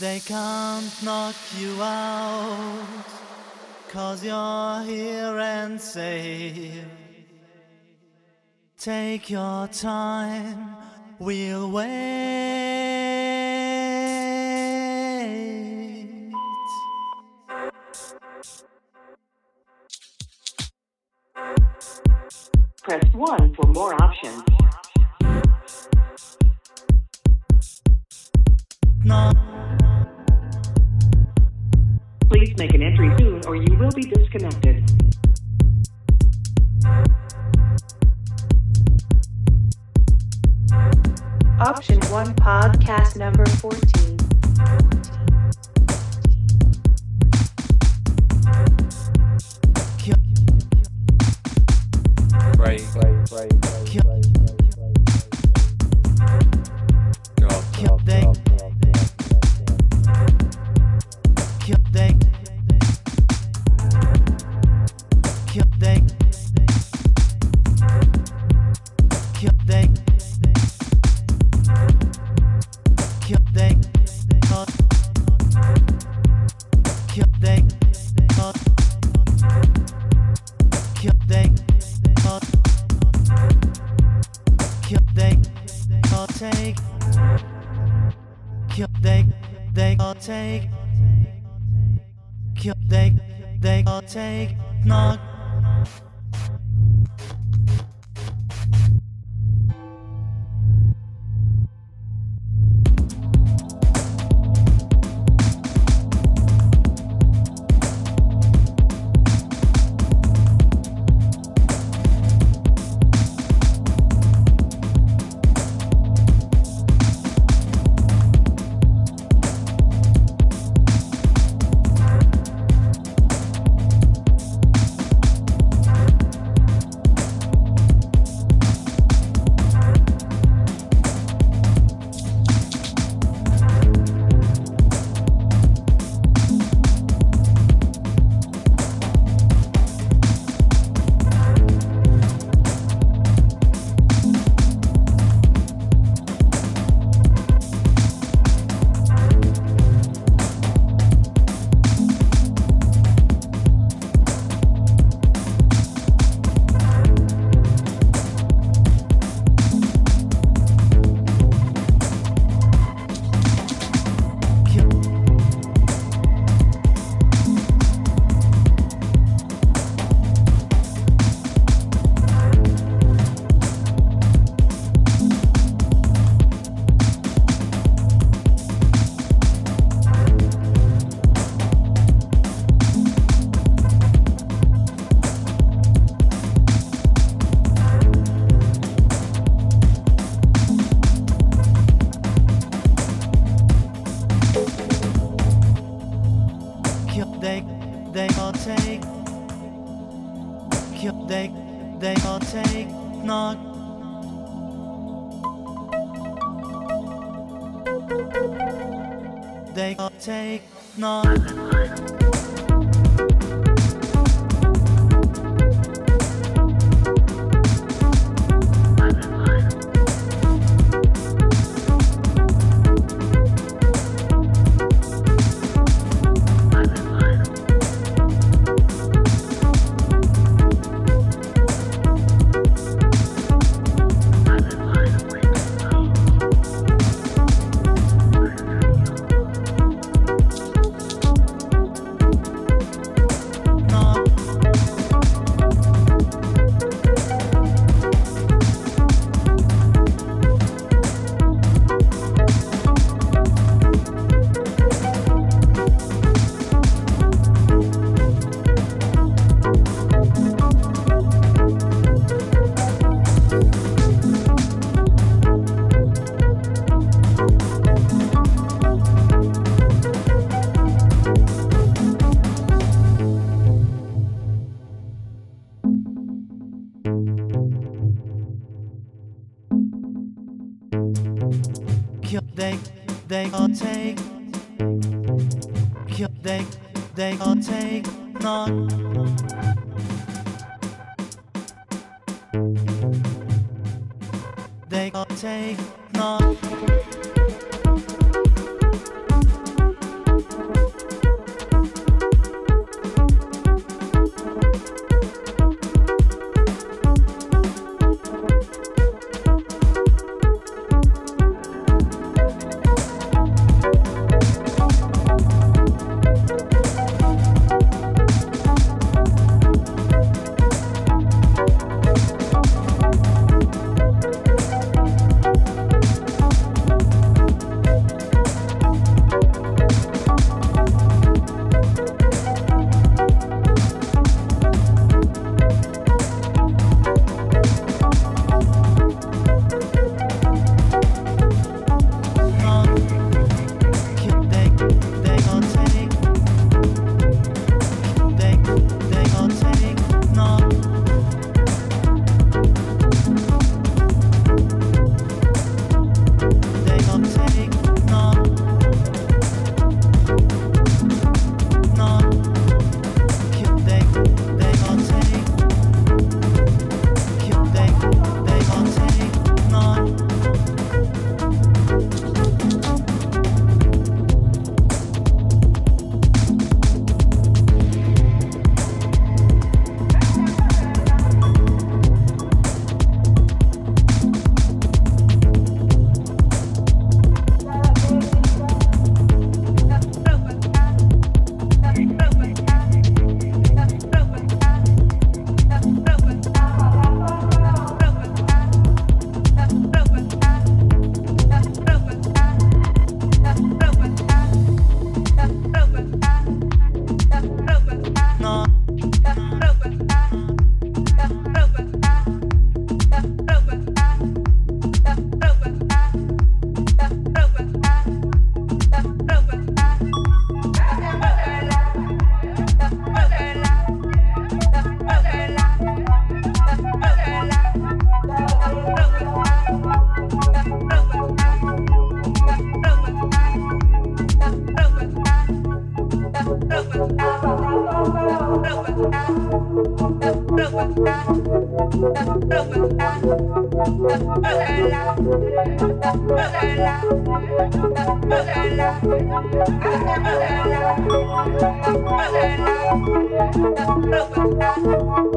They can't knock you out, cause you're here and safe. Take your time, we'll wait. Press 1 for more options. Knock, Please make an entry soon or you will be disconnected. Option 1 Podcast number 14. kill, Right, right, right, right, right, right, right, Yeah.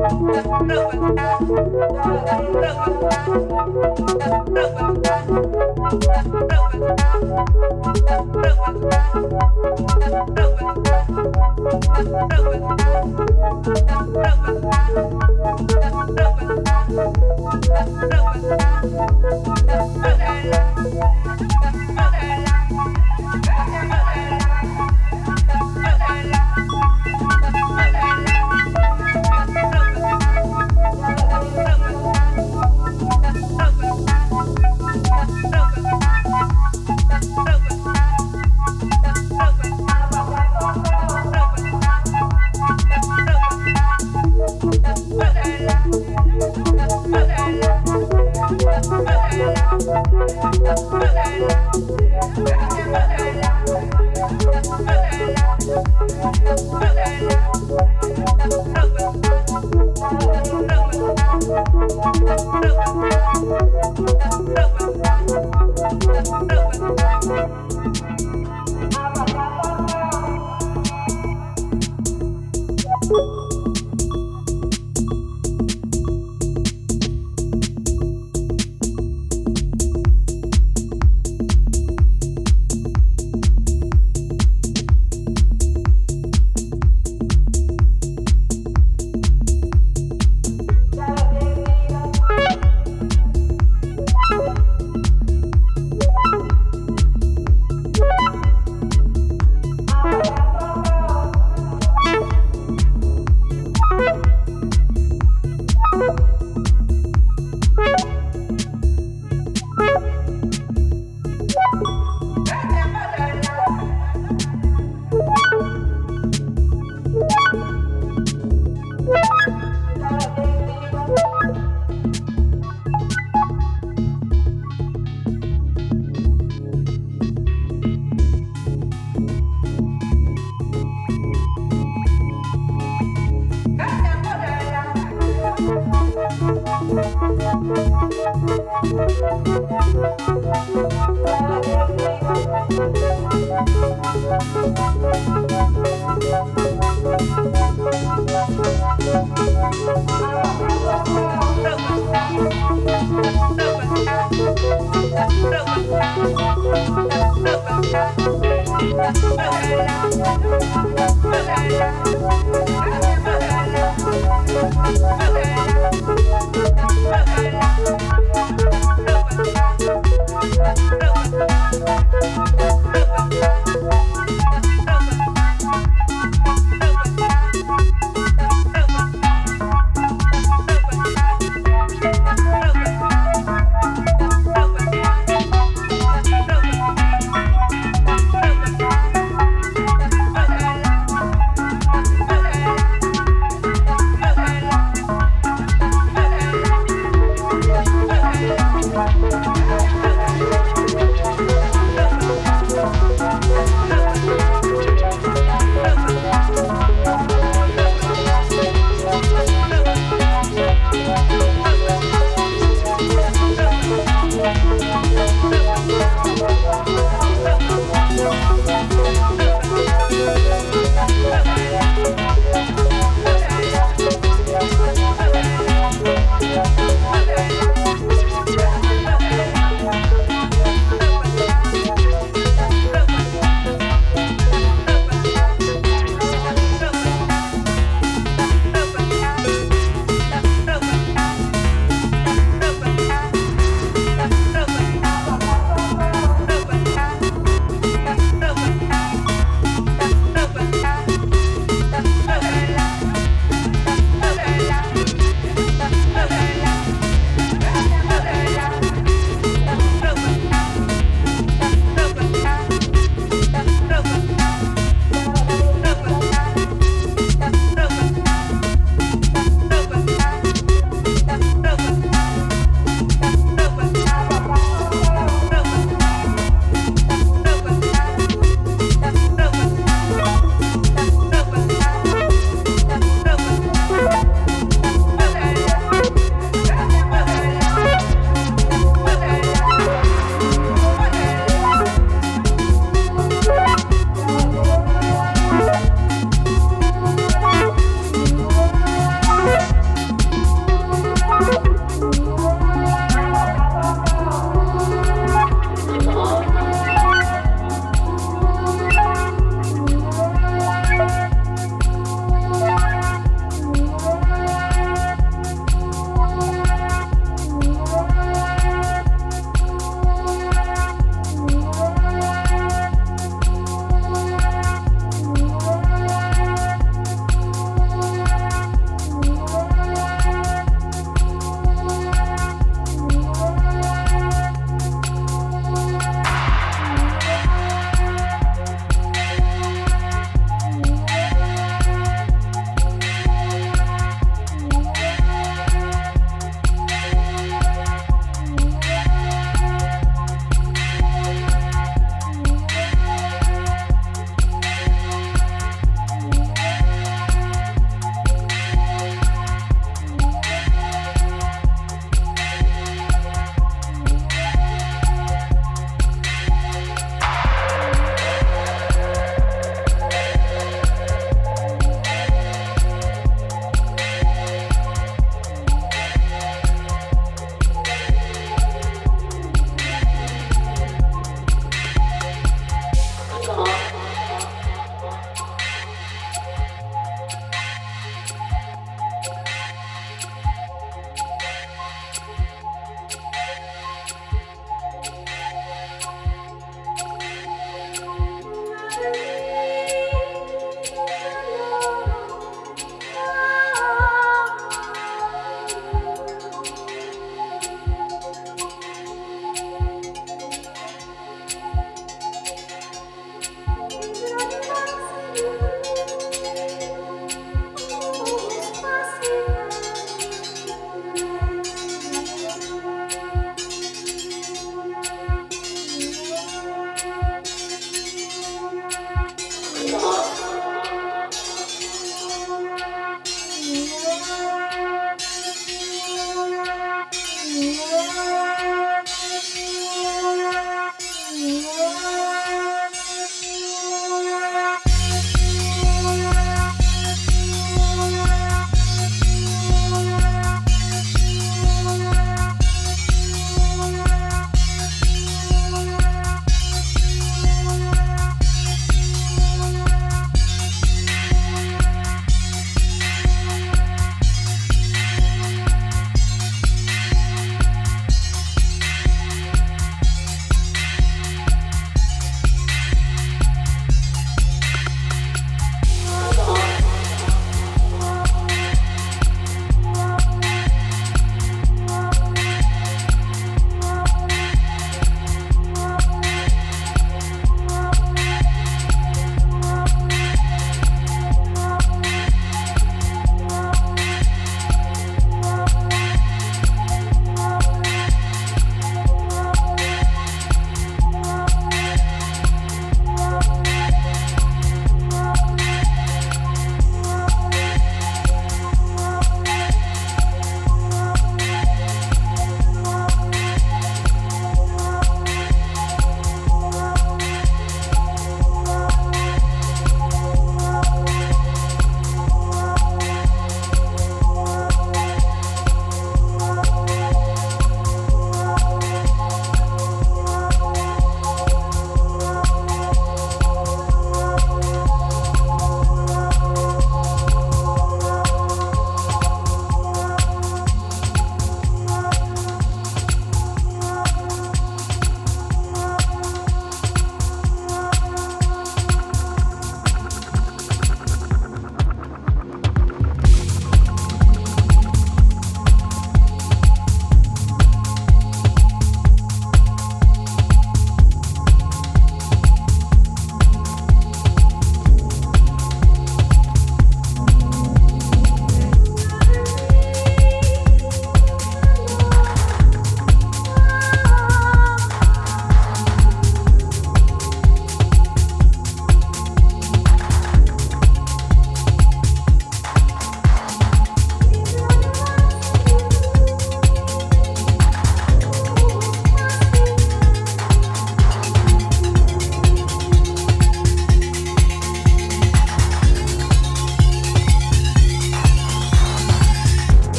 Thank